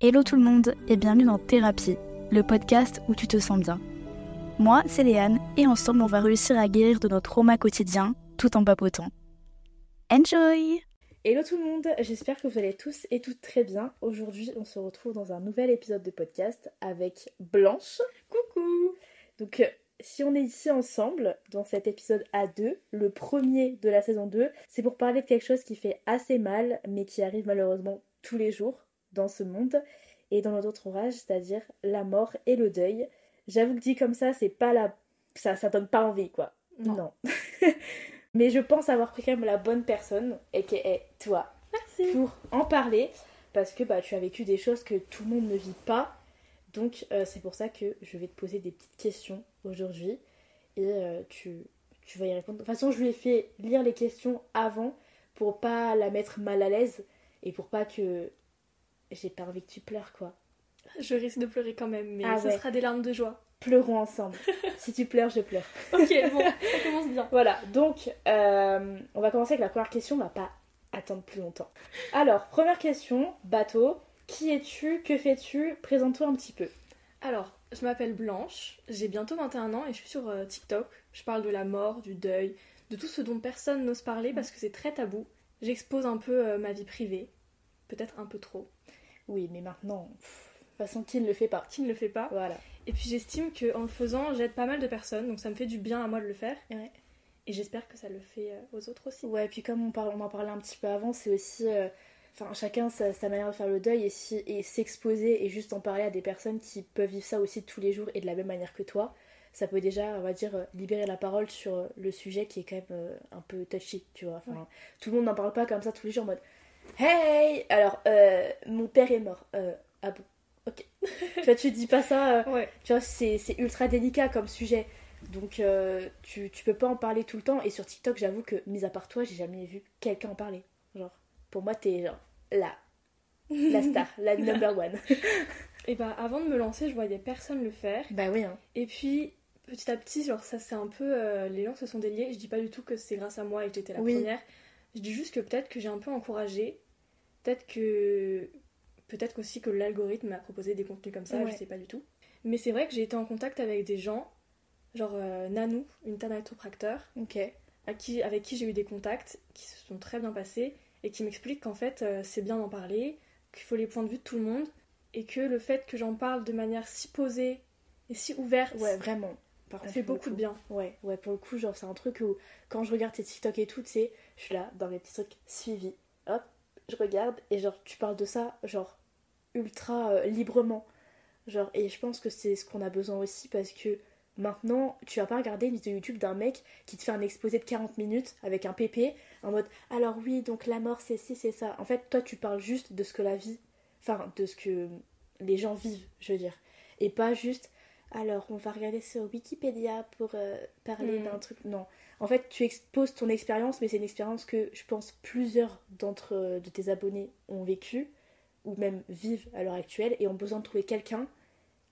Hello tout le monde et bienvenue dans Thérapie, le podcast où tu te sens bien. Moi, c'est Léane et ensemble on va réussir à guérir de notre trauma quotidien tout en papotant. Enjoy Hello tout le monde, j'espère que vous allez tous et toutes très bien. Aujourd'hui, on se retrouve dans un nouvel épisode de podcast avec Blanche. Coucou Donc, euh, si on est ici ensemble dans cet épisode A2, le premier de la saison 2, c'est pour parler de quelque chose qui fait assez mal, mais qui arrive malheureusement tous les jours dans ce monde et dans notre entourage, c'est-à-dire la mort et le deuil. J'avoue que dit comme ça, c'est pas la. Ça, ça donne pas envie, quoi. Non. mais je pense avoir pris quand même la bonne personne, et qui est toi, Merci pour en parler, parce que bah, tu as vécu des choses que tout le monde ne vit pas. Donc euh, c'est pour ça que je vais te poser des petites questions aujourd'hui et euh, tu, tu vas y répondre. De toute façon, je lui ai fait lire les questions avant pour pas la mettre mal à l'aise et pour pas que j'ai pas envie que tu pleures quoi. Je risque de pleurer quand même, mais Ah ce ouais. sera des larmes de joie. Pleurons ensemble. si tu pleures, je pleure. Ok, bon, ça commence bien. Voilà, donc euh, on va commencer avec la première question, on va pas attendre plus longtemps. Alors, première question, bateau, qui es-tu, que fais-tu Présente-toi un petit peu. Alors, je m'appelle Blanche, j'ai bientôt 21 ans et je suis sur euh, TikTok. Je parle de la mort, du deuil, de tout ce dont personne n'ose parler parce que c'est très tabou. J'expose un peu euh, ma vie privée, peut-être un peu trop. Oui, mais maintenant, pff, de toute façon, qui ne le fait pas Qui ne le fait pas Voilà. Et puis j'estime qu'en le faisant, j'aide pas mal de personnes, donc ça me fait du bien à moi de le faire. Ouais. Et j'espère que ça le fait euh, aux autres aussi. Ouais, et puis comme on, parle, on en parlait un petit peu avant, c'est aussi. euh, Enfin, chacun sa, sa manière de faire le deuil et, si, et s'exposer et juste en parler à des personnes qui peuvent vivre ça aussi tous les jours et de la même manière que toi, ça peut déjà, on va dire, euh, libérer la parole sur le sujet qui est quand même un peu touchy, tu vois. Enfin, Ouais. Tout le monde n'en parle pas comme ça tous les jours en mode Hey Alors, euh, mon père est mort. Euh, ah bon Ok. tu vois, tu dis pas ça. euh, Ouais, tu vois, c'est ultra délicat comme sujet. Donc, tu, tu peux pas en parler tout le temps. Et sur TikTok, j'avoue que, mis à part toi, j'ai jamais vu quelqu'un en parler. Genre, pour moi, t'es genre la, la star, la number one. et bah avant de me lancer, je voyais personne le faire. bah oui, hein. Et puis, petit à petit, genre, ça c'est un peu. les gens se sont déliés. Je dis pas du tout que c'est grâce à moi et que j'étais la Oui. première. Je dis juste que peut-être que j'ai un peu encouragé. Peut-être que. Peut-être aussi que l'algorithme m'a proposé des contenus comme ça, Ouais. je sais pas du tout. Mais c'est vrai que j'ai été en contact avec des gens, genre euh, Nanou, une thanatopracteur, Ok. à qui, avec qui j'ai eu des contacts qui se sont très bien passés et qui m'expliquent qu'en fait euh, c'est bien d'en parler, qu'il faut les points de vue de tout le monde et que le fait que j'en parle de manière si posée et si ouverte Ouais, vraiment. Par ça contre, fait beaucoup de bien. Ouais, ouais, pour le coup, genre, c'est un truc où, quand je regarde tes TikTok et tout, tu sais, je suis là, dans mes petits trucs suivis. Hop, je regarde, et genre, tu parles de ça, genre, ultra euh, librement. Genre, et je pense que c'est ce qu'on a besoin aussi, parce que maintenant, tu vas pas regarder une vidéo YouTube d'un mec qui te fait un exposé de 40 minutes avec un PP, en mode, alors oui, donc la mort, c'est ci, c'est ça. En fait, toi, tu parles juste de ce que la vie, enfin, de ce que les gens vivent, je veux dire. Et pas juste, alors, on va regarder sur Wikipédia pour euh, parler Mm. d'un truc. Non. En fait, tu exposes ton expérience, mais c'est une expérience que je pense plusieurs d'entre euh, de tes abonnés ont vécu, ou même vivent à l'heure actuelle, et ont besoin de trouver quelqu'un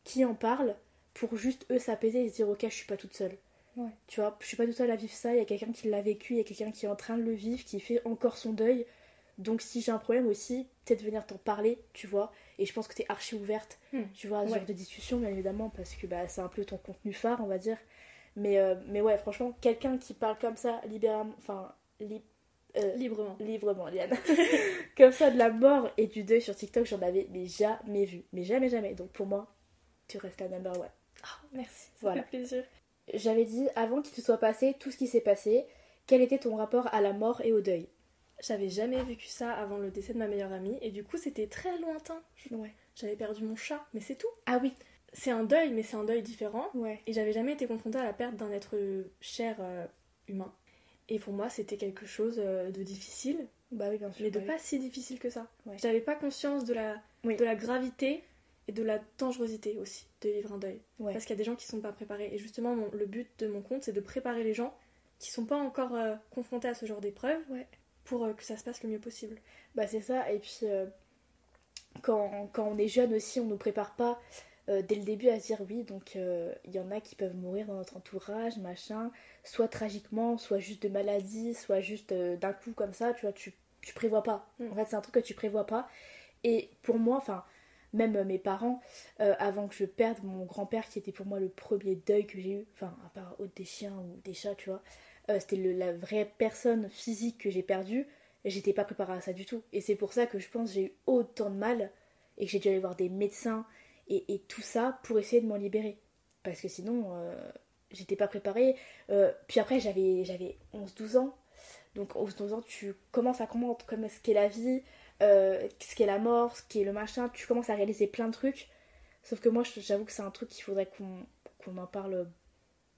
qui en parle pour juste eux s'apaiser et se dire, ok, je suis pas toute seule. Ouais. Tu vois, je suis pas toute seule à vivre ça, il y a quelqu'un qui l'a vécu, il y a quelqu'un qui est en train de le vivre, qui fait encore son deuil. Donc, si j'ai un problème aussi, peut-être venir t'en parler, tu vois. Et je pense que t'es archi ouverte Hmm. tu vois, à ce Ouais. genre de discussion, bien évidemment, parce que bah, c'est un peu ton contenu phare, on va dire. Mais, euh, mais ouais, franchement, quelqu'un qui parle comme ça, libéralement, enfin, li- euh, Librement. librement, Liane, comme ça de la mort et du deuil sur TikTok, j'en avais mais jamais vu, mais jamais, jamais. Donc pour moi, tu restes la number one. Ah, merci, ça Voilà. fait plaisir. J'avais dit, avant qu'il te soit passé tout ce qui s'est passé, quel était ton rapport à la mort et au deuil? J'avais jamais vécu ça avant le décès de ma meilleure amie et du coup c'était très lointain. Ouais. J'avais perdu mon chat, mais c'est tout. Ah oui, C'est un deuil, mais c'est un deuil différent. ouais. Et j'avais jamais été confrontée à la perte d'un être cher euh, humain. Et pour moi, c'était quelque chose euh, de difficile, Bah oui, bien sûr. mais de ouais. pas si difficile que ça. Ouais. J'avais pas conscience de la, Oui. de la gravité et de la dangerosité aussi de vivre un deuil. Ouais. Parce qu'il y a des gens qui sont pas préparés. Et justement, mon- le but de mon compte, c'est de préparer les gens qui sont pas encore euh, confrontés à ce genre d'épreuve Ouais. Pour euh, que ça se passe le mieux possible. Bah c'est ça, et puis euh, quand, quand on est jeune aussi, on nous prépare pas euh, dès le début à se dire oui, donc euh, il y en a qui peuvent mourir dans notre entourage, machin, soit tragiquement, soit juste de maladie, soit juste d'un coup comme ça, tu vois, tu, tu prévois pas. Mm. En fait, c'est un truc que tu prévois pas. Et pour moi, enfin, même mes parents, avant que je perde mon grand-père qui était pour moi le premier deuil que j'ai eu, enfin à part autre des chiens ou des chats, tu vois, c'était la vraie personne physique que j'ai perdue, j'étais pas préparée à ça du tout. Et c'est pour ça que je pense j'ai eu autant de mal et que j'ai dû aller voir des médecins et, tout ça pour essayer de m'en libérer. Parce que sinon, j'étais pas préparée. puis après, j'avais 11-12 ans. Donc 11-12 ans, tu commences à comprendre comme ce qu'est la vie, euh, ce qu'est la mort, ce qu'est le machin, tu commences à réaliser plein de trucs. Sauf que moi, j'avoue que c'est un truc qu'il faudrait qu'on en parle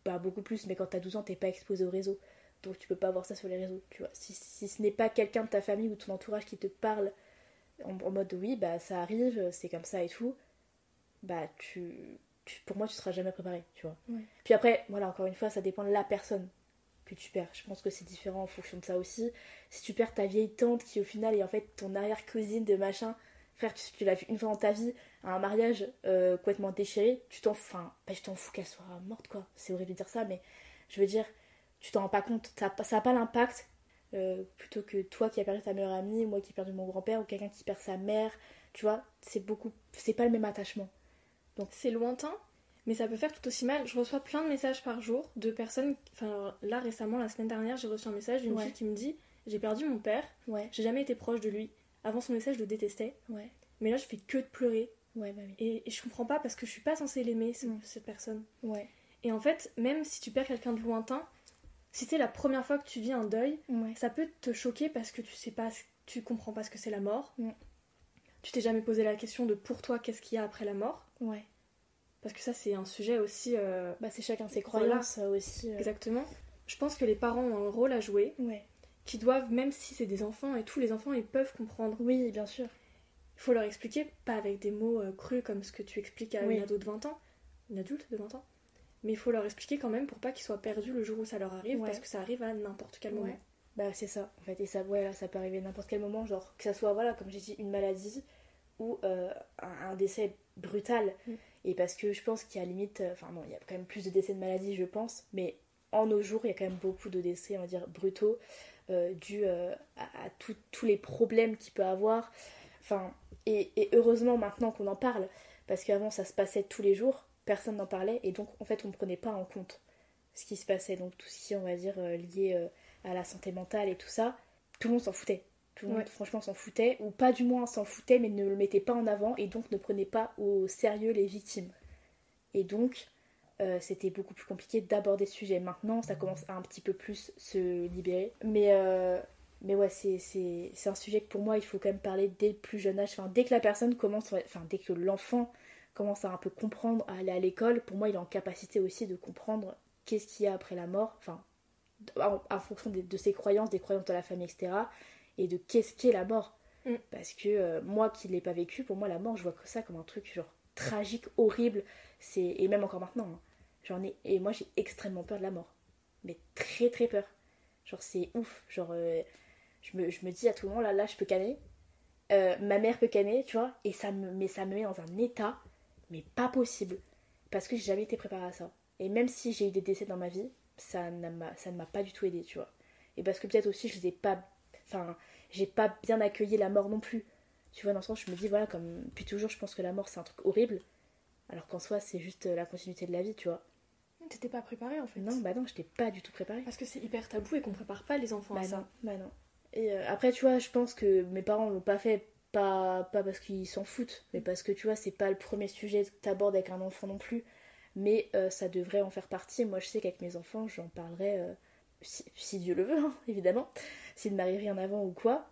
bah, beaucoup plus. Mais quand t'as 12 ans, t'es pas exposé au réseau. Donc tu peux pas voir ça sur les réseaux, tu vois. Si, ce n'est pas quelqu'un de ta famille ou ton entourage qui te parle en, mode oui, bah ça arrive, c'est comme ça et tout, bah tu, pour moi tu seras jamais préparé, tu vois. Puis après, voilà, encore une fois, ça dépend de la personne que tu perds. Je pense que c'est différent en fonction de ça aussi. Si tu perds ta vieille tante qui au final est en fait ton arrière-cousine de machin, frère, tu, l'as vu une fois dans ta vie à un mariage euh, complètement déchiré, tu t'en fous, enfin, je t'en fous qu'elle soit morte quoi. C'est horrible de dire ça, mais je veux dire, tu t'en rends pas compte. Ça n'a pas l'impact euh, plutôt que toi qui as perdu ta meilleure amie, moi qui ai perdu mon grand-père ou quelqu'un qui perd sa mère. Tu vois, c'est beaucoup, c'est pas le même attachement. Donc c'est lointain, mais ça peut faire tout aussi mal. Je reçois plein de messages par jour de personnes. Enfin, là récemment, la semaine dernière, j'ai reçu un message d'une fille qui me dit J'ai perdu mon père, ouais. j'ai jamais été proche de lui. Avant son message, je le détestais. Ouais. Mais là, je fais que de pleurer. Ouais, bah oui. et, je comprends pas parce que je suis pas censée l'aimer, mm. cette personne. Ouais. Et en fait, même si tu perds quelqu'un de lointain, si c'est la première fois que tu vis un deuil, ça peut te choquer parce que tu sais pas, tu comprends pas ce que c'est la mort. Mm. Tu t'es jamais posé la question de pour toi qu'est-ce qu'il y a après la mort. Ouais. Parce que ça, c'est un sujet aussi. Euh, bah, c'est chacun ses croyances aussi. Euh. Exactement. Je pense que les parents ont un rôle à jouer. Ouais. Qui doivent, même si c'est des enfants et tous les enfants, ils peuvent comprendre. Oui, bien sûr. Il faut leur expliquer, pas avec des mots euh, crus comme ce que tu expliques à une ado de 20 ans, une adulte de 20 ans, mais il faut leur expliquer quand même pour pas qu'ils soient perdus le jour où ça leur arrive, parce que ça arrive à n'importe quel moment. Bah, c'est ça, en fait. Et ça, ouais, ça peut arriver à n'importe quel moment, genre que ça soit, voilà, comme j'ai dit, une maladie ou un, décès brutal. Mm. Et parce que je pense qu'il y a limite, euh, enfin il y a quand même plus de décès de maladie, je pense, mais en nos jours, il y a quand même beaucoup de décès, on va dire, brutaux, euh, dus euh, à, tous les problèmes qu'il peut avoir. Enfin, et, heureusement maintenant qu'on en parle, parce qu'avant ça se passait tous les jours, personne n'en parlait, et donc en fait on ne prenait pas en compte ce qui se passait, donc tout ce qui on va dire, lié à la santé mentale et tout ça, tout le monde s'en foutait. Tout le monde, franchement, s'en foutait, ou pas du moins s'en foutait, mais ne le mettait pas en avant et donc ne prenait pas au sérieux les victimes. Et donc, euh, c'était beaucoup plus compliqué d'aborder ce sujet. Maintenant, ça commence à un petit peu plus se libérer. Mais, euh, mais ouais, c'est un sujet que pour moi, il faut quand même parler dès le plus jeune âge. Enfin, dès que la personne commence, enfin, dès que l'enfant commence à un peu comprendre, à aller à l'école, pour moi, il est en capacité aussi de comprendre qu'est-ce qu'il y a après la mort. Enfin, en, fonction de, de, ses croyances, des croyances de la famille, etc et de qu'est-ce qu'est la mort. Mm. Parce que euh, moi qui ne l'ai pas vécu, pour moi la mort, je vois que ça comme un truc genre tragique, horrible. C'est et même encore maintenant, hein. j'en ai et moi j'ai extrêmement peur de la mort, mais très très peur. Genre c'est ouf, genre euh, je, me, je, me, dis à tout moment là là je peux canner, euh, ma mère peut canner, tu vois, et ça me mais ça me met dans un état mais pas possible parce que j'ai jamais été préparée à ça. Et même si j'ai eu des décès dans ma vie, ça, ça ne m'a pas du tout aidé, tu vois. Et parce que peut-être aussi je les ai pas Enfin, j'ai pas bien accueilli la mort non plus. Tu vois, dans le sens, je me dis, voilà, comme depuis toujours, je pense que la mort c'est un truc horrible. Alors qu'en soi, c'est juste la continuité de la vie, tu vois. T'étais pas préparée en fait. Non, bah non, j'étais pas du tout préparée. Parce que c'est hyper tabou et qu'on prépare pas les enfants bah à non, ça. Bah non. Et euh, après, tu vois, je pense que mes parents l'ont pas fait, pas, pas parce qu'ils s'en foutent, mais parce que tu vois, c'est pas le premier sujet que t'abordes avec un enfant non plus. Mais euh, ça devrait en faire partie. Moi, je sais qu'avec mes enfants, j'en parlerai, euh, si, Dieu le veut, hein, évidemment s'il ne m'arrive rien avant ou quoi.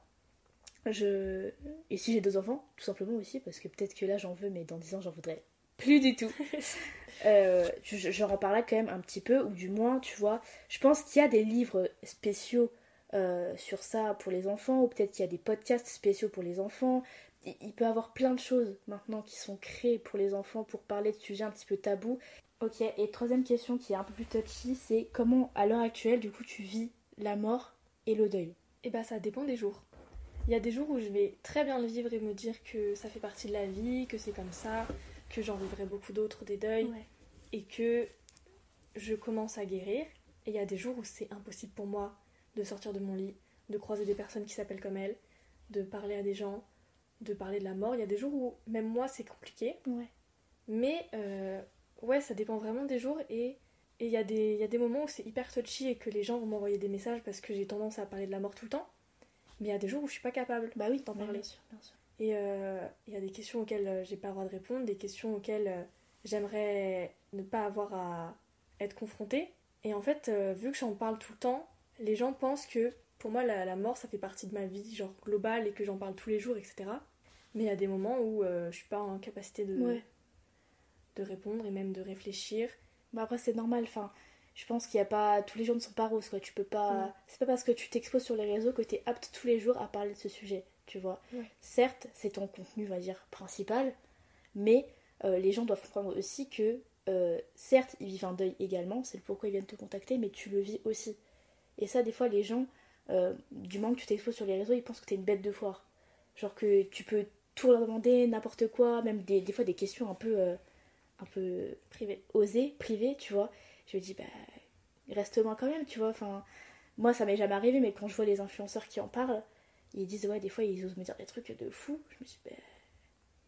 Je... Et si j'ai deux enfants, tout simplement aussi, parce que peut-être que là j'en veux, mais dans dix ans j'en voudrais plus du tout. euh, je, je en parlerai quand même un petit peu, ou du moins, tu vois, je pense qu'il y a des livres spéciaux euh, sur ça pour les enfants, ou peut-être qu'il y a des podcasts spéciaux pour les enfants. Il, peut y avoir plein de choses maintenant qui sont créées pour les enfants pour parler de sujets un petit peu tabous. Ok, et troisième question qui est un peu plus touchy, c'est comment à l'heure actuelle, du coup, tu vis la mort et le deuil? Eh bah ça dépend des jours. Il y a des jours où je vais très bien le vivre et me dire que ça fait partie de la vie, que c'est comme ça, que j'en vivrai beaucoup d'autres des deuils et que je commence à guérir. Et il y a des jours où c'est impossible pour moi de sortir de mon lit, de croiser des personnes qui s'appellent comme elle, de parler à des gens, de parler de la mort. Il y a des jours où, même moi, c'est compliqué. Ouais. Mais euh, ouais, ça dépend vraiment des jours. Et il y, a des- y a des moments où c'est hyper touchy et que les gens vont m'envoyer des messages parce que j'ai tendance à parler de la mort tout le temps. Mais il y a des jours où je suis pas capable. Bah oui, D'en ouais, parler. Bien sûr, bien sûr. Et euh, il y a des questions auxquelles euh, j'ai pas le droit de répondre, des questions auxquelles j'aimerais ne pas avoir à être confrontée. Et en fait, euh, vu que j'en parle tout le temps, les gens pensent que pour moi la, la mort ça fait partie de ma vie, genre globale, et que j'en parle tous les jours, etc. Mais il y a des moments où euh, je suis pas en capacité de, Ouais. de répondre et même de réfléchir. Bah après c'est normal, enfin, je pense qu'il y a pas. Tous les jours ne sont pas roses quoi, tu peux pas. Ouais. C'est pas parce que tu t'exposes sur les réseaux que t'es apte tous les jours à parler de ce sujet, tu vois. Ouais. Certes, c'est ton contenu, on va dire, principal, mais euh, les gens doivent comprendre aussi que, euh, certes, ils vivent un deuil également, c'est le pourquoi ils viennent te contacter, mais tu le vis aussi. Et ça, des fois, les gens, euh, du moment que tu t'exposes sur les réseaux, ils pensent que t'es une bête de foire. Genre que tu peux tout leur demander, n'importe quoi, même des, des fois des questions un peu. euh, un peu Privé. osé, privé, tu vois. Je me dis, bah, reste loin quand même, tu vois. Enfin, moi, ça m'est jamais arrivé, mais quand je vois les influenceurs qui en parlent, ils disent, ouais, des fois, ils osent me dire des trucs de fou. Je me dis, bah,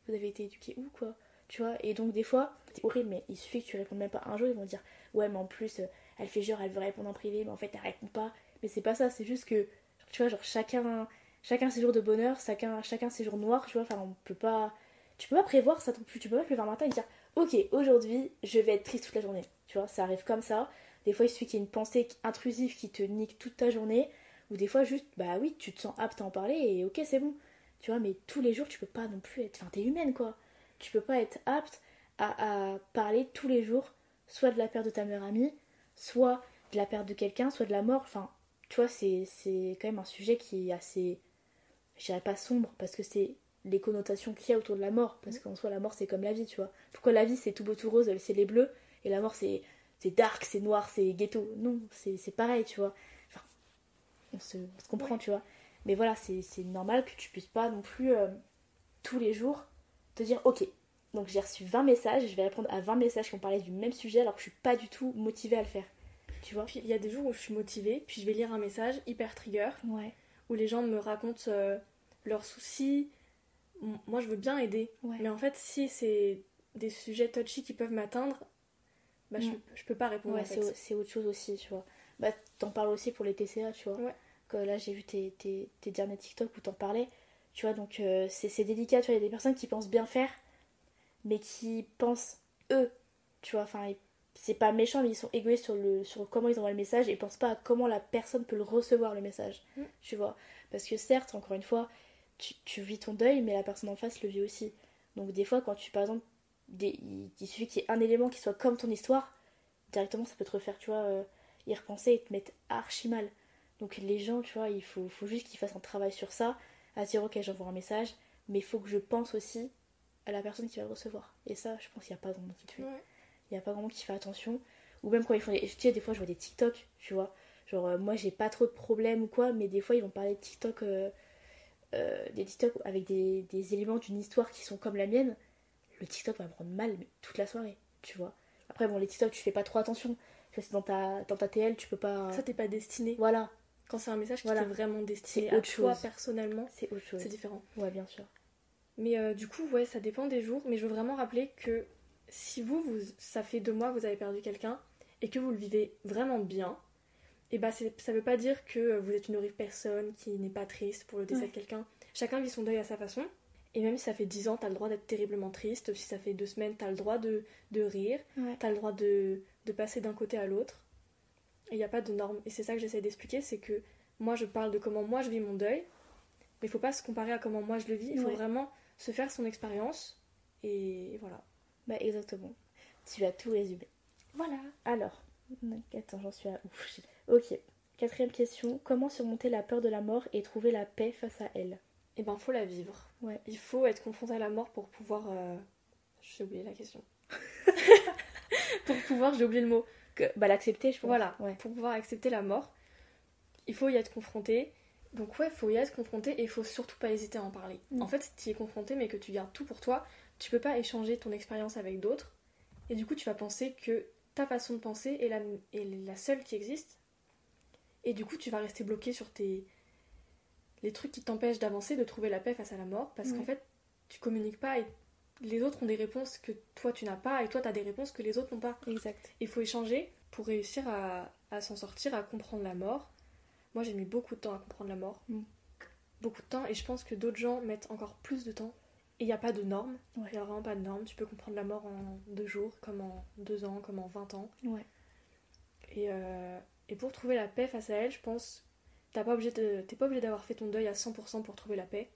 vous avez été éduqué où, quoi Tu vois Et donc, des fois, c'est horrible, mais il suffit que tu répondes même pas un jour, ils vont dire, ouais, mais en plus, euh, elle fait genre, elle veut répondre en privé, mais en fait, elle répond pas. Mais c'est pas ça, c'est juste que, tu vois, genre, chacun, chacun ses jours de bonheur, chacun, chacun ses jours noirs, tu vois. Enfin, on peut pas. Tu peux pas prévoir ça. Tu peux pas lever un matin et dire Ok, aujourd'hui, je vais être triste toute la journée. Tu vois, ça arrive comme ça. Des fois, il suffit qu'il y ait une pensée intrusive qui te nique toute ta journée. Ou des fois, juste, bah oui, tu te sens apte à en parler et ok, c'est bon. Tu vois, mais tous les jours, tu peux pas non plus être. Enfin, t'es humaine, quoi. Tu peux pas être apte à, à parler tous les jours, soit de la perte de ta meilleure amie, soit de la perte de quelqu'un, soit de la mort. Enfin, tu vois, c'est c'est quand même un sujet qui est assez. Je dirais pas sombre, parce que c'est les connotations qu'il y a autour de la mort. Parce qu'en soi, la mort, c'est comme la vie, tu vois. Pourquoi la vie, c'est tout beau, tout rose, c'est les bleus, et la mort, c'est c'est dark, c'est noir, c'est ghetto. Non, c'est c'est pareil, tu vois. Enfin, on se, on se comprend, tu vois. Mais voilà, c'est c'est normal que tu puisses pas non plus euh, tous les jours te dire, ok, donc j'ai reçu 20 messages, je vais répondre à 20 messages qui ont parlé du même sujet alors que je suis pas du tout motivée à le faire. Tu vois? Puis il y a des jours où je suis motivée, puis je vais lire un message hyper trigger, Ouais. où les gens me racontent euh, leurs soucis. Moi, je veux bien aider. Ouais. Mais en fait, si c'est des sujets touchy qui peuvent m'atteindre, bah, je, Mm. je peux pas répondre Ouais, en c'est fait. au- c'est autre chose aussi, tu vois. Bah, t'en parles aussi pour les TCA, tu vois. Ouais. Que là, j'ai vu tes, tes, tes derniers TikTok où t'en parlais. Tu vois, donc euh, c'est c'est délicat, tu vois. Il y a des personnes qui pensent bien faire, mais qui pensent eux, tu vois. Enfin, c'est pas méchant, mais ils sont égoïstes sur, le, sur comment ils envoient le message et ils pensent pas à comment la personne peut le recevoir, le message. Mm. Tu vois. Parce que certes, encore une fois, tu, tu vis ton deuil, mais la personne en face le vit aussi. Donc des fois, quand tu, par exemple, des, il, il suffit qu'il y ait un élément qui soit comme ton histoire, directement ça peut te refaire, tu vois, euh, y repenser et te mettre archi mal. Donc les gens, tu vois, il faut, faut juste qu'ils fassent un travail sur ça, à se dire ok j'envoie un message, mais il faut que je pense aussi à la personne qui va le recevoir. Et ça, je pense qu'il n'y a pas grand monde qui le fait. Ouais. Il n'y a pas grand monde qui fait attention. Ou même quand ils font des... Tu sais, des fois je vois des TikTok, tu vois. Genre euh, moi j'ai pas trop de problèmes ou quoi, mais des fois ils vont parler de TikTok, euh, euh, des TikTok avec des, des éléments d'une histoire qui sont comme la mienne. Le TikTok va me prendre mal mais toute la soirée, tu vois. Après bon les TikTok tu fais pas trop attention. C'est dans ta, dans ta TL, tu peux pas... Ça, t'es pas destiné. Voilà, Quand c'est un message qui Voilà. t'est vraiment destiné à autre toi chose. personnellement, c'est autre chose. c'est différent. Ouais bien sûr. Mais euh, du coup, ouais, ça dépend des jours. Mais je veux vraiment rappeler que si vous, vous ça fait deux mois que vous avez perdu quelqu'un et que vous le vivez vraiment bien, et bah c'est- ça veut pas dire que vous êtes une horrible personne qui n'est pas triste pour le décès Ouais. de quelqu'un. Chacun vit son deuil à sa façon. Et même si ça fait 10 ans, t'as le droit d'être terriblement triste. Si ça fait deux semaines, t'as le droit de, de rire. Ouais. T'as le droit de, de passer d'un côté à l'autre. Et il n'y a pas de normes. Et c'est ça que j'essaie d'expliquer, c'est que moi je parle de comment moi je vis mon deuil, mais il faut pas se comparer à comment moi je le vis. Il faut Ouais. vraiment se faire son expérience. Et voilà. Bah exactement. Tu as tout résumé. Voilà. Alors, attends, j'en suis à ouf. Ok. Quatrième question. Comment surmonter la peur de la mort et trouver la paix face à elle? Et ben faut la vivre. Ouais. Il faut être confronté à la mort pour pouvoir. euh, J'ai oublié la question. pour pouvoir, j'ai oublié le mot. Que- Bah l'accepter, je pense. Voilà, Ouais. pour pouvoir accepter la mort, il faut y être confronté. Donc ouais, il faut y être confronté et il faut surtout pas hésiter à en parler. Mm. En fait, si tu y es confronté mais que tu gardes tout pour toi, tu peux pas échanger ton expérience avec d'autres. Et du coup, tu vas penser que ta façon de penser est la, est la seule qui existe. Et du coup, tu vas rester bloqué sur tes, les trucs qui t'empêchent d'avancer, de trouver la paix face à la mort, parce Ouais. qu'en fait, tu communiques pas et les autres ont des réponses que toi tu n'as pas, et toi tu as des réponses que les autres n'ont pas. Exact. Il faut échanger pour réussir à, à s'en sortir, à comprendre la mort. Moi j'ai mis beaucoup de temps à comprendre la mort. Mm. Beaucoup de temps, et je pense que d'autres gens mettent encore plus de temps. Et il n'y a pas de normes. Il Ouais. n'y a vraiment pas de normes. Tu peux comprendre la mort en deux jours, comme en deux ans, comme en 20 ans. Ouais. Et, euh, et pour trouver la paix face à elle, je pense, t'as pas obligé de- t'es pas obligé d'avoir fait ton deuil à 100% pour trouver la paix.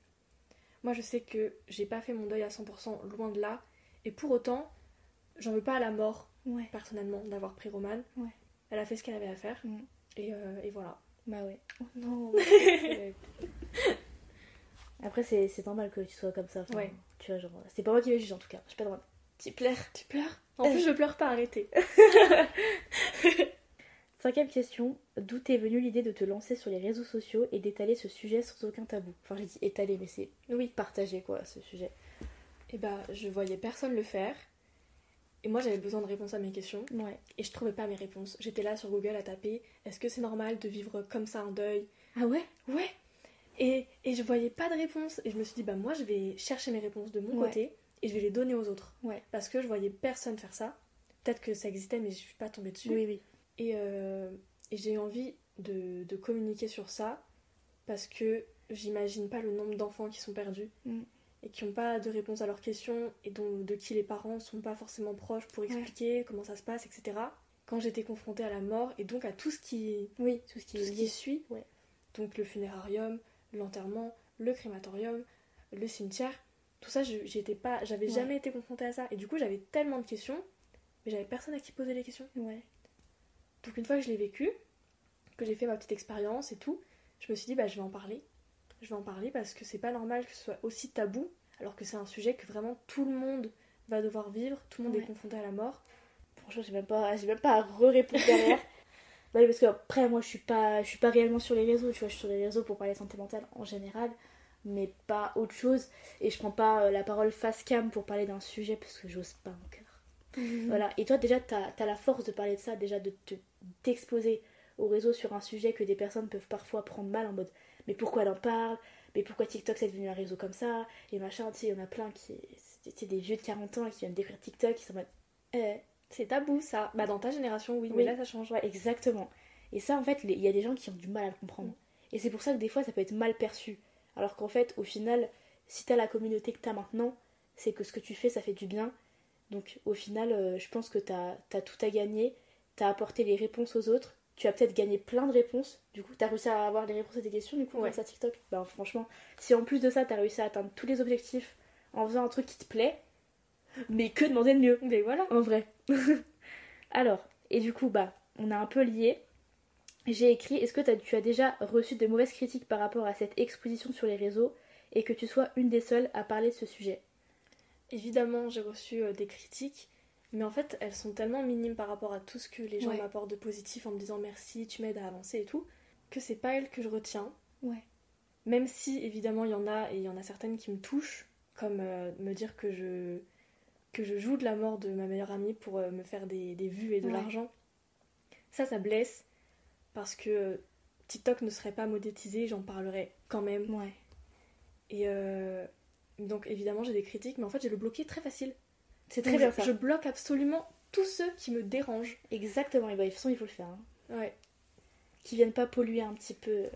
Moi, je sais que j'ai pas fait mon deuil à 100% loin de là. Et pour autant, j'en veux pas à la mort, Ouais. personnellement, d'avoir pris Romane. Ouais. Elle a fait ce qu'elle avait à faire. Mm. Et, euh, et voilà. Bah ouais. Oh non. Après, c'est normal que tu sois comme ça. enfin, Ouais. Tu vois, genre, c'est pas moi qui vais juger en tout cas. J'ai pas le droit. Tu pleures. Tu pleures? En plus, je pleure pas, arrêtez. Cinquième question. D'où t'est venue l'idée de te lancer sur les réseaux sociaux et d'étaler ce sujet sans aucun tabou? Enfin, j'ai dit étaler, mais c'est Oui. partager quoi, ce sujet. Et bah, je voyais personne le faire. Et moi, j'avais besoin de réponses à mes questions. Ouais. Et je trouvais pas mes réponses. J'étais là sur Google à taper est-ce que c'est normal de vivre comme ça un deuil? Ah ouais? Ouais et, et je voyais pas de réponse. Et je me suis dit bah moi, je vais chercher mes réponses de mon Ouais. côté et je vais les donner aux autres. Ouais. Parce que je voyais personne faire ça. Peut-être que ça existait, mais je suis pas tombée dessus. Oui, oui. Et, euh, et j'ai eu envie de, de communiquer sur ça parce que j'imagine pas le nombre d'enfants qui sont perdus Mm. Et qui n'ont pas de réponse à leurs questions et dont, de qui les parents sont pas forcément proches pour expliquer comment ça se passe, etc. Quand j'étais confrontée à la mort et donc à tout ce qui, Oui, tout ce qui tout est ce lié. qui suit, Ouais. donc le funérarium, l'enterrement, le crématorium, le cimetière, tout ça, je- j'y étais pas, j'avais Ouais. jamais été confrontée à ça et du coup j'avais tellement de questions, mais j'avais personne à qui poser les questions. Donc une fois que je l'ai vécu, que j'ai fait ma petite expérience et tout, je me suis dit bah je vais en parler. Je vais en parler parce que c'est pas normal que ce soit aussi tabou, alors que c'est un sujet que vraiment tout le monde va devoir vivre, tout le monde Ouais. est confronté à la mort. Franchement, j'ai même pas, j'ai même pas à re-répondre derrière. bah oui, parce que après, moi, je suis pas, je suis pas réellement sur les réseaux. Tu vois, je suis sur les réseaux pour parler santé mentale en général, mais pas autre chose. Et je prends pas euh, la parole face cam pour parler d'un sujet parce que j'ose pas mon cœur. Voilà. Et toi, déjà, t'as as la force de parler de ça, déjà de te t'exposer au réseau sur un sujet que des personnes peuvent parfois prendre mal en mode, mais pourquoi elle en parle? Mais pourquoi TikTok c'est devenu un réseau comme ça? Et machin, tu sais, il y en a plein qui. C'est des vieux de 40 ans qui viennent découvrir TikTok, qui sont en mode. Eh, C'est tabou ça. Bah dans ta génération oui, Oui. mais là ça change. Ouais, exactement. Et ça, en fait, il y a des gens qui ont du mal à le comprendre. Et c'est pour ça que des fois, ça peut être mal perçu. Alors qu'en fait, au final, si t'as la communauté que t'as maintenant, c'est que ce que tu fais, ça fait du bien. Donc, au final, euh, je pense que t'as as tout à gagner. T'as apporté les réponses aux autres. Tu as peut-être gagné plein de réponses. Du coup, t'as réussi à avoir les réponses à tes questions, du coup, Ouais. grâce à TikTok. Ben, franchement, si en plus de ça, t'as réussi à atteindre tous les objectifs en faisant un truc qui te plaît, mais que demander de mieux? Mais voilà. en vrai. Alors, et du coup, bah, on a un peu lié. J'ai écrit Est-ce que tu as déjà reçu de mauvaises critiques par rapport à cette exposition sur les réseaux et que tu sois une des seules à parler de ce sujet? Évidemment, j'ai reçu euh, des critiques, mais en fait, elles sont tellement minimes par rapport à tout ce que les gens Ouais. m'apportent de positif en me disant merci, tu m'aides à avancer et tout, que c'est pas elles que je retiens. Ouais. Même si, évidemment, il y en a, et il y en a certaines qui me touchent, comme euh, me dire que je, que je joue de la mort de ma meilleure amie pour euh, me faire des, des vues et de Ouais. l'argent. Ça, ça blesse, parce que euh, TikTok ne serait pas monétisé, j'en parlerais quand même. Ouais. Et euh, donc, évidemment, j'ai des critiques, mais en fait, j'ai le bloqué très facile. C'est Donc, très bien je, ça. je bloque absolument tous ceux qui me dérangent. Exactement, et bah, de toute façon, il faut le faire. hein. Ouais, Qui viennent pas polluer un petit peu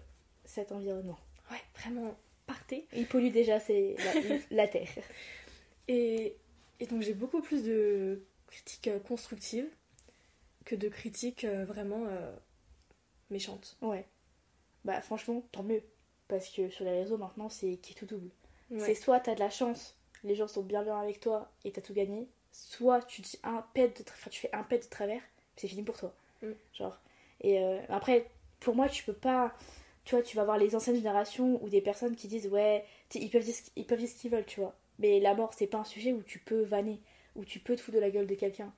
cet environnement. ouais, vraiment, partez. Ils polluent déjà c'est la, la terre. Et, et donc, j'ai beaucoup plus de critiques euh, constructives que de critiques euh, vraiment euh, méchantes. Ouais. Bah, franchement, tant mieux. Parce que sur les réseaux, maintenant, c'est qui est tout double. Ouais. C'est soit t'as de la chance, les gens sont bienveillants avec toi et t'as tout gagné, soit tu dis un pet de enfin, tu fais un pet de travers, c'est fini pour toi. Mm. Genre. Et euh, après, pour moi, tu peux pas. Tu vois, tu vas voir les anciennes générations ou des personnes qui disent ouais, ils peuvent dire, ce- ils peuvent dire ce qu'ils veulent, tu vois. Mais la mort, c'est pas un sujet où tu peux vanner, où tu peux te foutre de la gueule de quelqu'un.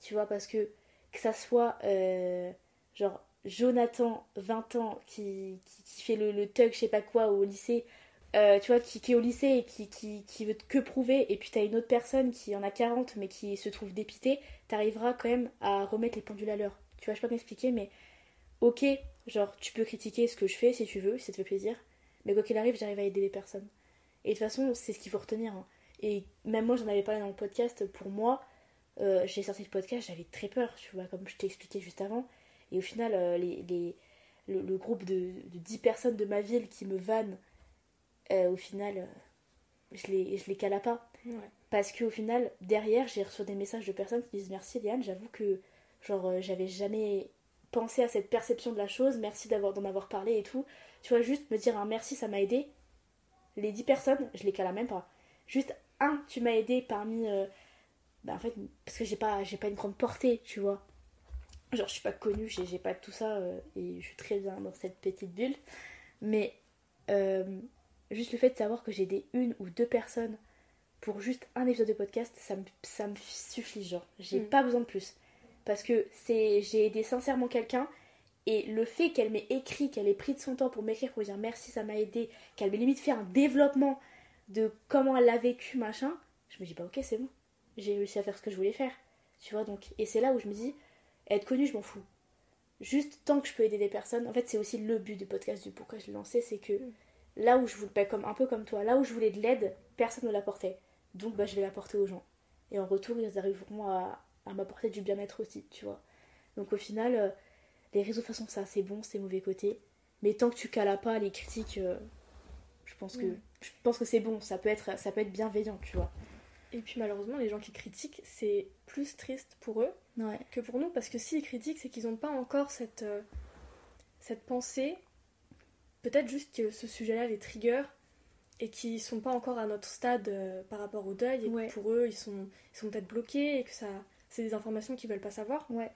Tu vois, parce que que ça soit euh, genre Jonathan, 20 ans, qui, qui, qui fait le, le tug, je sais pas quoi, au lycée, euh, tu vois, qui, est au lycée et qui, qui, qui veut que prouver, et puis t'as une autre personne qui en a 40 mais qui se trouve dépitée, t'arriveras quand même à remettre les pendules à l'heure. Tu vois, je peux pas m'expliquer, mais ok, genre tu peux critiquer ce que je fais si tu veux, si ça te fait plaisir, Mais quoi qu'il arrive, j'arrive à aider les personnes. Et de toute façon, c'est ce qu'il faut retenir. hein. Et même moi, j'en avais parlé dans le podcast. Pour moi, euh, j'ai sorti le podcast, j'avais très peur, tu vois, comme je t'ai expliqué juste avant. Et au final, euh, les, les- le, le groupe de, de 10 personnes de ma ville qui me vannent, euh, au final, euh, je les, je les cala pas. Ouais. Parce qu'au final, derrière, j'ai reçu des messages de personnes qui disent merci Léane, j'avoue que genre euh, j'avais jamais pensé à cette perception de la chose, merci d'avoir d'en avoir parlé et tout. Tu vois, juste me dire un merci, ça m'a aidé. Les 10 personnes, je les cala même pas. Juste un, tu m'as aidé parmi. euh, bah en fait, parce que j'ai pas, j'ai pas une grande portée, tu vois. Genre, je suis pas connue, j'ai j'ai pas tout ça euh, et je suis très bien dans cette petite bulle. Mais euh, juste le fait de savoir que j'ai des une ou deux personnes pour juste un épisode de podcast, ça me, ça me suffit, genre. J'ai Mm. pas besoin de plus. Parce que c'est j'ai aidé sincèrement quelqu'un et le fait qu'elle m'ait écrit, qu'elle ait pris de son temps pour m'écrire, pour dire merci, ça m'a aidé, qu'elle m'ait limite fait un développement de comment elle l'a vécu, machin, je me dis bah ok, c'est bon. J'ai réussi à faire ce que je voulais faire. Tu vois, donc. Et c'est là où je me dis, être connue, je m'en fous. Juste tant que je peux aider des personnes. En fait, c'est aussi le but du podcast, du pourquoi je l'ai lancé, c'est que là où je voulais, bah, comme, un peu comme toi, là où je voulais de l'aide, personne ne l'apportait. Donc bah, je vais l'apporter aux gens. Et en retour, ils arriveront à, à m'apporter du bien-être aussi, tu vois. Donc au final, euh, les réseaux, de toute façon, ça c'est bon, c'est mauvais côté. Mais tant que tu cales pas les critiques, euh, je pense que, je pense que c'est bon, ça peut, être, ça peut être bienveillant, tu vois. Et puis malheureusement, les gens qui critiquent, c'est plus triste pour eux Ouais. que pour nous, parce que s'ils critiquent, c'est qu'ils n'ont pas encore cette, euh, cette pensée. Peut-être juste que ce sujet-là les trigger et qu'ils sont pas encore à notre stade euh, par rapport au deuil et Ouais. que pour eux, ils sont, ils sont peut-être bloqués et que ça, c'est des informations qu'ils veulent pas savoir. Ouais.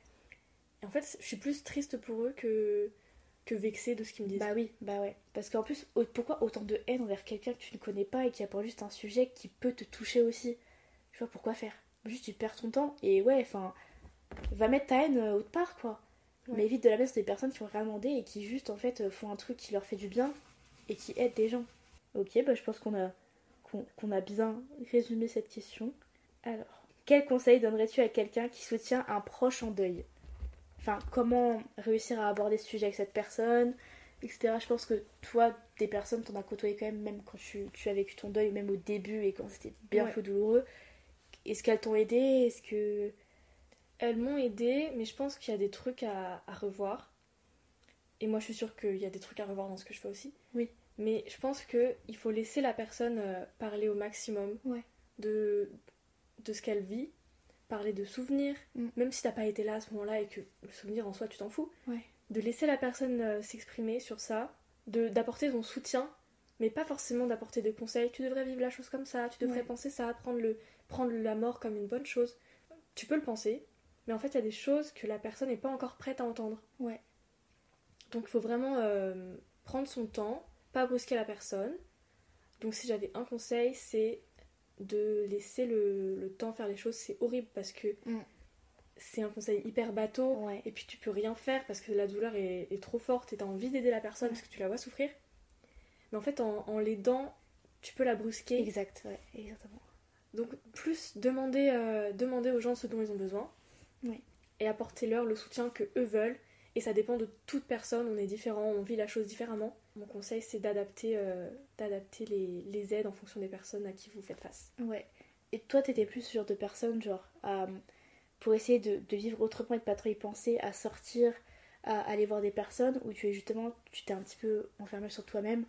Et en fait, je suis plus triste pour eux que, que vexée de ce qu'ils me disent. Bah oui, bah ouais. Parce qu'en plus, pourquoi autant de haine envers quelqu'un que tu ne connais pas et qui apporte juste un sujet qui peut te toucher aussi? Tu vois, pourquoi faire Juste tu perds ton temps et ouais, enfin, va mettre ta haine euh, autre part quoi. Ouais. Mais évite de la mettre sur des personnes qui ont rien demandé et qui juste en fait euh, font un truc qui leur fait du bien et qui aident des gens. Ok, bah je pense qu'on a, qu'on qu'on a bien résumé cette question. Alors, quel conseil donnerais-tu à quelqu'un qui soutient un proche en deuil? Enfin, comment réussir à aborder ce sujet avec cette personne etc. Je pense que toi, des personnes, t'en as côtoyé quand même, même quand tu, tu as vécu ton deuil, même au début et quand c'était bien Ouais. plus douloureux. Est-ce qu'elles t'ont aidé? Est-ce que. Elles m'ont aidé, mais je pense qu'il y a des trucs à, à revoir. Et moi, je suis sûre qu'il y a des trucs à revoir dans ce que je fais aussi. Oui. Mais je pense qu'il faut laisser la personne euh, parler au maximum Ouais. de, de ce qu'elle vit, parler de souvenirs, Mm. même si t'as pas été là à ce moment-là et que le souvenir en soi, tu t'en fous. Ouais. De laisser la personne euh, s'exprimer sur ça, de d'apporter son soutien, mais pas forcément d'apporter des conseils. Tu devrais vivre la chose comme ça, tu devrais Ouais. penser ça, prendre, le, prendre la mort comme une bonne chose. Tu peux le penser, mais en fait, il y a des choses que la personne n'est pas encore prête à entendre. Ouais. Donc, il faut vraiment euh, prendre son temps, pas brusquer la personne. Donc, si j'avais un conseil, c'est de laisser le, le temps faire les choses. C'est horrible parce que Mm. c'est un conseil hyper bateau. Ouais. Et puis, tu peux rien faire parce que la douleur est, est trop forte et tu as envie d'aider la personne parce que tu la vois souffrir. Mais en fait, en, en l'aidant, tu peux la brusquer. Exact, ouais, exactement. Donc plus demander, euh, demander aux gens ce dont ils ont besoin Oui. et apporter-leur le soutien que eux veulent. Et ça dépend de toute personne, on est différent, on vit la chose différemment. Mon conseil c'est d'adapter euh, d'adapter les, les aides en fonction des personnes à qui vous faites face. Ouais. Et toi, t'étais plus ce genre de personne, genre, à- pour essayer de, de vivre autrement et de pas trop y penser, à sortir, à aller voir des personnes, où tu es justement, tu t'es un petit peu enfermé sur toi-même.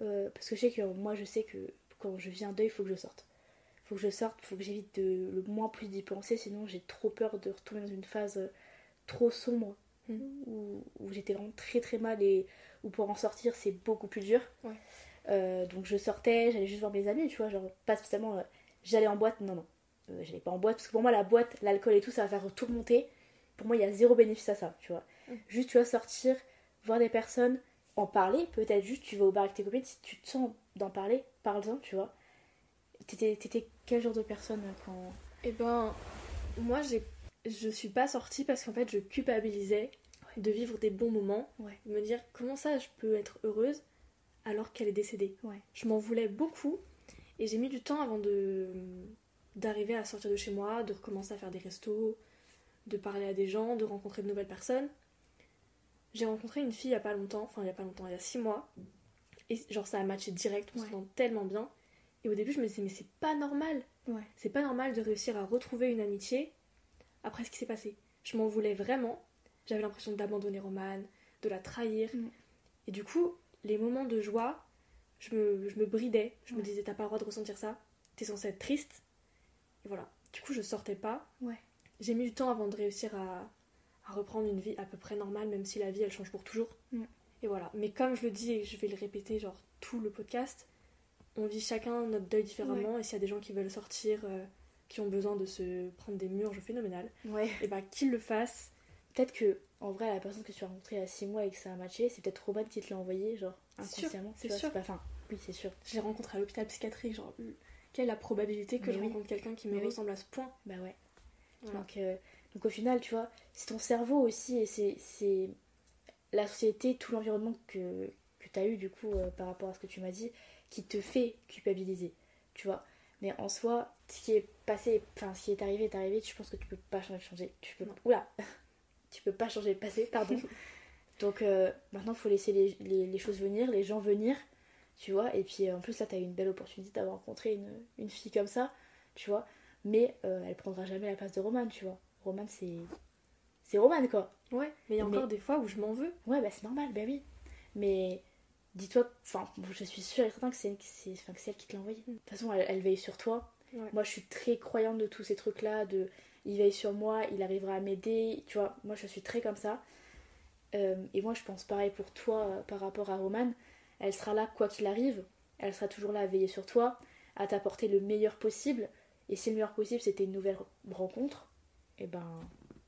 Euh, parce que je sais que moi, je sais que quand je vis un deuil, il faut que je sorte. Faut que je sorte, faut que j'évite de le moins plus d'y penser, sinon j'ai trop peur de retourner dans une phase euh, trop sombre Mm. où, où j'étais vraiment très très mal et où pour en sortir c'est beaucoup plus dur. Ouais. Euh, donc je sortais, j'allais juste voir mes amis, tu vois, genre pas spécialement euh, j'allais en boîte, non non, Euh, j'allais pas en boîte parce que pour moi la boîte, l'alcool et tout ça va faire tout remonter. Pour moi il y a zéro bénéfice à ça, tu vois. Mm. Juste tu vas sortir, voir des personnes, en parler, peut-être juste tu vas au bar avec tes copines, si tu te sens d'en parler, parle-en, tu vois. T'étais quel genre de personne euh, quand. Et ben, moi j'ai, je suis pas sortie parce qu'en fait je culpabilisais de vivre des bons moments, Ouais. de me dire comment ça je peux être heureuse alors qu'elle est décédée? Ouais. Je m'en voulais beaucoup et j'ai mis du temps avant de d'arriver à sortir de chez moi, de recommencer à faire des restos, de parler à des gens, de rencontrer de nouvelles personnes. J'ai rencontré une fille il y a pas longtemps, enfin il y a pas longtemps, il y a six mois, Et genre, ça a matché direct, on s'entend tellement bien. Et au début, je me disais, mais c'est pas normal. Ouais. C'est pas normal de réussir à retrouver une amitié après ce qui s'est passé. Je m'en voulais vraiment. J'avais l'impression d'abandonner Romane, de la trahir. Mm. Et du coup, les moments de joie, je me, je me bridais. Je me disais, t'as pas le droit de ressentir ça. T'es censée être triste. Et voilà. Du coup, je sortais pas. Ouais. J'ai mis du temps avant de réussir à, à reprendre une vie à peu près normale, même si la vie, elle change pour toujours. Mm. Et voilà. Mais comme je le dis et je vais le répéter, genre tout le podcast, on vit chacun notre deuil différemment. Et s'il y a des gens qui veulent sortir, euh, qui ont besoin de se prendre des murges phénoménales, Ouais. et bah qu'ils le fassent. Peut-être que, en vrai, la personne que tu as rencontrée il y a 6 mois et que ça a matché, c'est peut-être Roman qui te l'a envoyé, genre, inconsciemment. c'est sûr. Pas... Enfin, oui, c'est sûr. Je l'ai rencontré à l'hôpital psychiatrique, genre, euh, quelle est la probabilité que Mais je oui. rencontre quelqu'un qui me Mais oui. ressemble à ce point? Bah ouais. Voilà. Donc, euh, donc au final, tu vois, c'est ton cerveau aussi et c'est- c'est la société, tout l'environnement que, que tu as eu du coup euh, par rapport à ce que tu m'as dit qui te fait culpabiliser, tu vois. Mais en soi, ce qui est passé, enfin ce qui est arrivé est arrivé, je pense que tu peux pas changer. changer. Tu peux, Non. oula, tu peux pas changer le passé, pardon. Donc euh, maintenant, il faut laisser les, les- les choses venir, les gens venir, tu vois. Et puis en plus, là, tu as eu une belle opportunité d'avoir rencontré une, une fille comme ça, tu vois. Mais euh, elle prendra jamais la place de Roman, tu vois. Roman, c'est. C'est Roman, quoi. Ouais, mais il y a Mais- encore des fois où je m'en veux. Ouais, bah c'est normal, bah oui. Mais dis-toi, enfin, bon, je suis sûre et certain que c'est elle qui te l'a envoyé. De toute façon, elle, elle veille sur toi. Ouais. Moi, je suis très croyante de tous ces trucs-là, de il veille sur moi, il arrivera à m'aider, tu vois. Moi, je suis très comme ça. Euh, et moi, je pense pareil pour toi euh, par rapport à Roman. Elle sera là quoi qu'il arrive. Elle sera toujours là à veiller sur toi, à t'apporter le meilleur possible. Et si le meilleur possible, c'était une nouvelle rencontre, et ben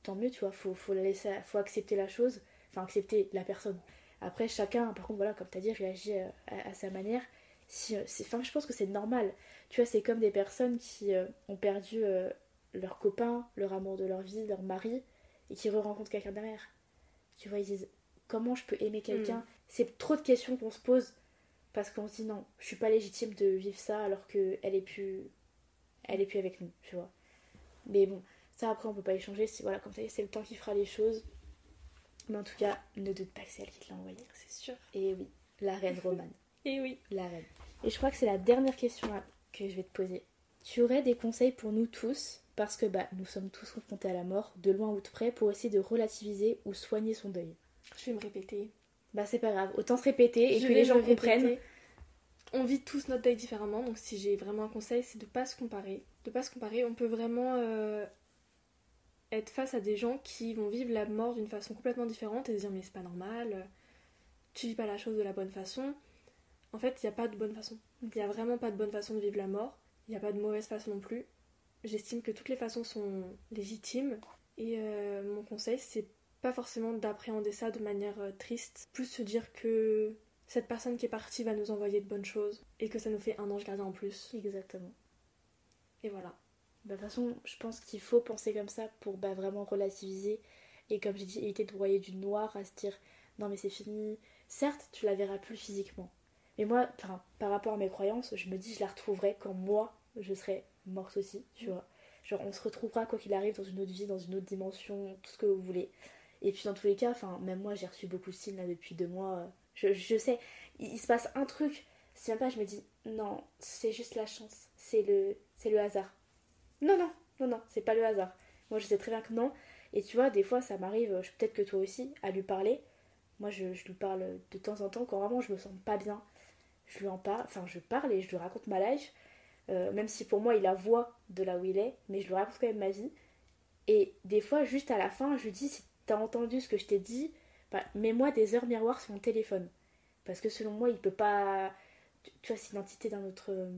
tant mieux, tu vois. Faut, faut la laisser, faut accepter la chose, enfin accepter la personne. Après, chacun, par contre, voilà, comme tu as dit, réagit euh, à, à sa manière. Si, euh, Enfin, je pense que c'est normal. Tu vois, c'est comme des personnes qui euh, ont perdu euh, leur copain, leur amour de leur vie, leur mari, et qui re-rencontrent quelqu'un derrière. Tu vois, ils disent comment je peux aimer quelqu'un? C'est trop de questions qu'on se pose parce qu'on se dit non, je suis pas légitime de vivre ça alors que elle est plus, elle est plus avec nous, tu vois. Mais bon, ça après on peut pas y changer. C'est voilà, comme ça, c'est le temps qui fera les choses. Mais en tout cas, ne doute pas que c'est elle qui te l'a envoyé. C'est sûr. Et oui, la reine romane. Et oui. La reine. Et je crois que c'est la dernière question que je vais te poser. Tu aurais des conseils pour nous tous, parce que bah, nous sommes tous confrontés à la mort, de loin ou de près, pour essayer de relativiser ou soigner son deuil. Je vais me répéter. Bah c'est pas grave, autant se répéter et Je que les gens comprennent. On vit tous notre deuil différemment, donc si j'ai vraiment un conseil, c'est de pas se comparer. De pas se comparer, on peut vraiment euh, être face à des gens qui vont vivre la mort d'une façon complètement différente et se dire mais c'est pas normal, euh, tu vis pas la chose de la bonne façon. En fait, il n'y a pas de bonne façon. Il n'y a vraiment pas de bonne façon de vivre la mort. Il n'y a pas de mauvaise façon non plus. J'estime que toutes les façons sont légitimes. Et euh, mon conseil, c'est pas forcément d'appréhender ça de manière euh, triste. Plus se dire que cette personne qui est partie va nous envoyer de bonnes choses. Et que ça nous fait un ange gardien en plus. Exactement. Et voilà. Bah, de toute façon, je pense qu'il faut penser comme ça pour bah, vraiment relativiser et comme j'ai dit, éviter de broyer du noir à se dire non mais c'est fini. Certes, tu la verras plus physiquement. Mais moi, par rapport à mes croyances, je me dis je la retrouverai quand moi je serai morte aussi, tu vois. Genre on se retrouvera quoi qu'il arrive dans une autre vie, dans une autre dimension, tout ce que vous voulez. Et puis dans tous les cas, enfin même moi j'ai reçu beaucoup de signes là depuis deux mois. Je, je sais, il, il se passe un truc. C'est même pas, je me dis non, c'est juste la chance, c'est le, c'est le hasard. Non, non, non, non, c'est pas le hasard. Moi, je sais très bien que non. Et tu vois, des fois, ça m'arrive, peut-être que toi aussi, à lui parler. Moi, je, lui parle de temps en temps quand vraiment je me sens pas bien. Je lui en parle, enfin, je parle et je lui raconte ma life. Euh, même si pour moi, il a voix de là où il est, mais je lui raconte quand même ma vie. Et des fois, juste à la fin, je lui dis si t'as entendu ce que je t'ai dit, bah, mets-moi des heures miroirs sur mon téléphone. Parce que selon moi, il peut pas. Tu, vois, c'est l'identité d'un autre euh,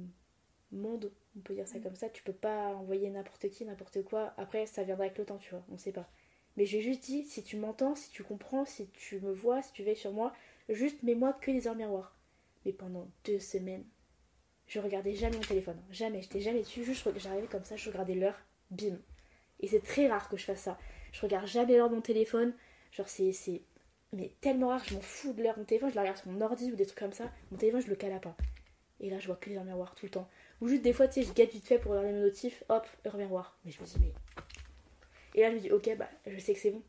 monde, on peut dire ça comme ça. Tu peux pas envoyer n'importe qui, n'importe quoi. Après, ça viendra avec le temps, tu vois, on sait pas. Mais je lui ai juste dit si tu m'entends, si tu comprends, si tu me vois, si tu veilles sur moi, juste mets-moi que des heures miroirs. Mais pendant deux semaines, je regardais jamais mon téléphone. Jamais, j'étais jamais dessus. Juste, j'arrivais comme ça, je regardais l'heure, bim. Et c'est très rare que je fasse ça. Je regarde jamais l'heure de mon téléphone. Genre, c'est. Mais tellement rare, je m'en fous de l'heure de mon téléphone. Je la regarde sur mon ordi ou des trucs comme ça. Mon téléphone, je le cale à pas. Et là, je vois que les heures miroirs tout le temps. Ou juste des fois, tu sais, je guette vite fait pour regarder mes notifs. Hop, heure miroir. Mais je me dis, mais. Et là, je me dis, ok, bah, je sais que c'est bon.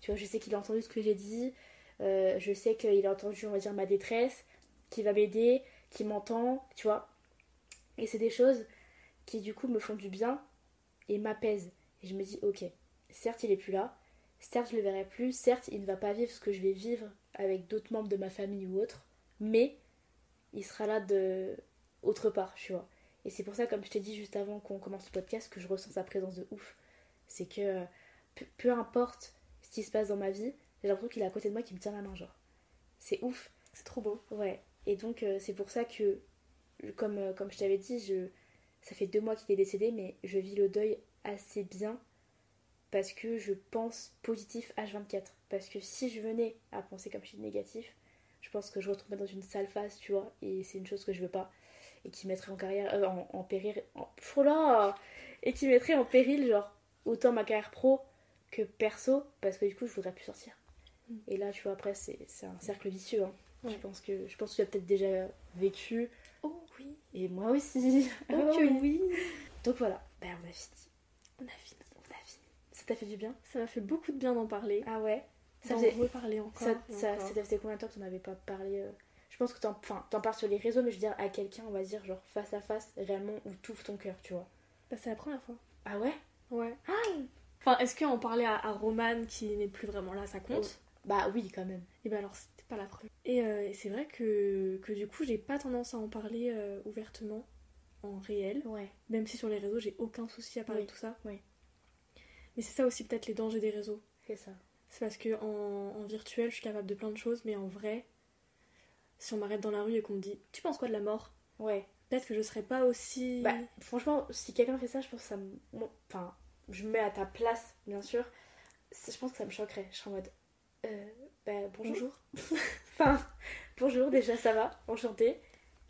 Tu vois, je sais qu'il a entendu ce que j'ai dit. Euh, je sais qu'il a entendu, on va dire, ma détresse. qui va m'aider, qui m'entend, tu vois. Et c'est des choses qui du coup me font du bien et m'apaisent. Et je me dis, ok, certes il est plus là, certes je le verrai plus, certes il ne va pas vivre ce que je vais vivre avec d'autres membres de ma famille ou autre, mais il sera là de autre part, tu vois. Et c'est pour ça, comme je t'ai dit juste avant qu'on commence le podcast, que je ressens sa présence de ouf. C'est que peu, importe ce qui se passe dans ma vie, j'ai l'impression qu'il est à côté de moi qui me tient la main, genre. C'est ouf. C'est trop beau. Ouais. Et donc, euh, c'est pour ça que, comme, euh, comme je t'avais dit, je, ça fait deux mois qu'il est décédé, mais je vis le deuil assez bien parce que je pense positif H24. Parce que si je venais à penser comme je suis négatif, je pense que je retomberais dans une sale phase, tu vois, et c'est une chose que je veux pas. Et qui mettrait en carrière, euh, en, péril, en, là Et qui mettrait en péril, genre, autant ma carrière pro que perso, parce que du coup, je voudrais plus sortir. Mm. Et là, tu vois, après, c'est un cercle vicieux. Hein. Je pense que je pense que tu as peut-être déjà vécu. Oh oui. Et moi aussi. Oh oui. Donc voilà, ben on a fini. On a fini. On a fini. Ça t'a fait du bien? Ça m'a fait beaucoup de bien d'en parler. Ah ouais? Ça faisait reparler encore. Ça, ça, faisait combien de temps que tu n'en avais pas parlé euh? Pense que t'en enfin, en parles sur les réseaux, mais je veux dire à quelqu'un, on va dire genre face à face, réellement où ouvres ton cœur, tu vois. Bah c'est la première fois. Ah ouais? Ouais. Ah enfin, est-ce qu'on parlait à, à Roman qui n'est plus vraiment là, ça compte? Bah oui, quand même. Et bah alors c'était pas la première. Euh, et, c'est vrai que, que, du coup, j'ai pas tendance à en parler euh, ouvertement en réel. Ouais. Même si sur les réseaux, j'ai aucun souci à parler de tout ça. Oui. Mais c'est ça aussi peut-être les dangers des réseaux. C'est ça. C'est parce que en, en, virtuel, je suis capable de plein de choses, mais en vrai, si on m'arrête dans la rue et qu'on me dit Tu penses quoi de la mort? Ouais. Peut-être que je serais pas aussi. Bah, franchement, si quelqu'un fait ça, je pense que ça me. Enfin, je me mets à ta place, bien sûr. Je pense que ça me choquerait. Je serais en mode. Euh, bah, bonjour. enfin, bonjour, déjà ça va, enchanté.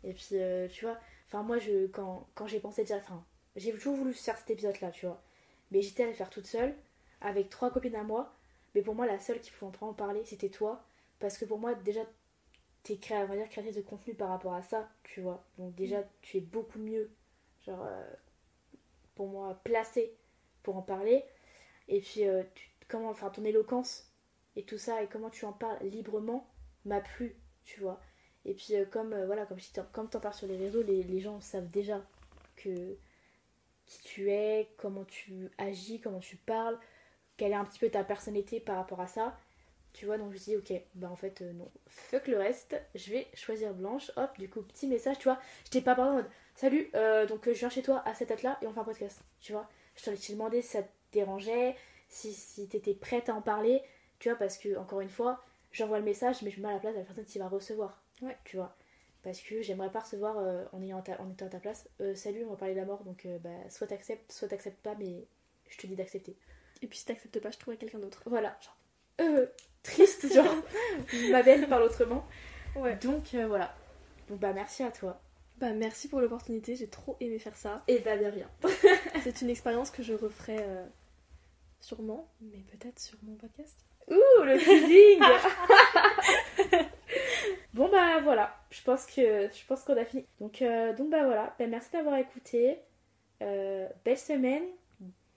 Et puis, euh, tu vois, enfin, moi, je, quand, quand j'ai pensé dire, enfin, j'ai toujours voulu faire cet épisode-là, tu vois. Mais j'étais à le faire toute seule, avec trois copines à moi. Mais pour moi, la seule qui pouvait en parler, c'était toi. Parce que pour moi, déjà, t'es créa, dire, créatrice de contenu par rapport à ça, tu vois. Donc, déjà, mm. tu es beaucoup mieux, genre, euh, pour moi, placée pour en parler. Et puis, euh, comment, enfin, ton éloquence et tout ça et comment tu en parles librement m'a plu, tu vois. Et puis euh, comme voilà, comme si comme t'en parles sur les réseaux, les, gens savent déjà que qui tu es, comment tu agis, comment tu parles, quelle est un petit peu ta personnalité par rapport à ça. Tu vois, donc je me dis, ok, bah en fait, euh, non, fuck le reste, je vais choisir Blanche. Hop, du coup, petit message, tu vois. Je t'ai pas parlé en mode, salut, donc je viens chez toi à cette date-là et on fait un podcast, tu vois. Je t'ai demandé si ça te dérangeait, si, si t'étais prête à en parler. Tu vois, parce que, encore une fois, j'envoie le message, mais je me mets à la place de la personne qui va recevoir. Ouais. Tu vois. Parce que j'aimerais pas recevoir euh, en, ayant en étant à ta place. Euh, salut, on va parler de la mort, donc euh, bah, soit t'acceptes, soit t'acceptes pas, mais je te dis d'accepter. Et puis si t'acceptes pas, je trouverai quelqu'un d'autre. Voilà, genre. Euh, triste, genre. ma belle parle autrement. Ouais. Donc voilà. Donc bah merci à toi. Bah merci pour l'opportunité, j'ai trop aimé faire ça. Et bah de rien. C'est une expérience que je referai sûrement, mais peut-être sur mon podcast. Ouh, le teasing Bon bah voilà, je pense que je pense qu'on a fini. Donc, euh, donc bah voilà, bah, merci d'avoir écouté. Euh, belle semaine,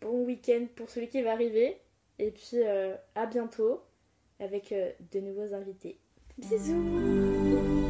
bon week-end pour celui qui va arriver. Et puis euh, à bientôt avec de nouveaux invités. Bisous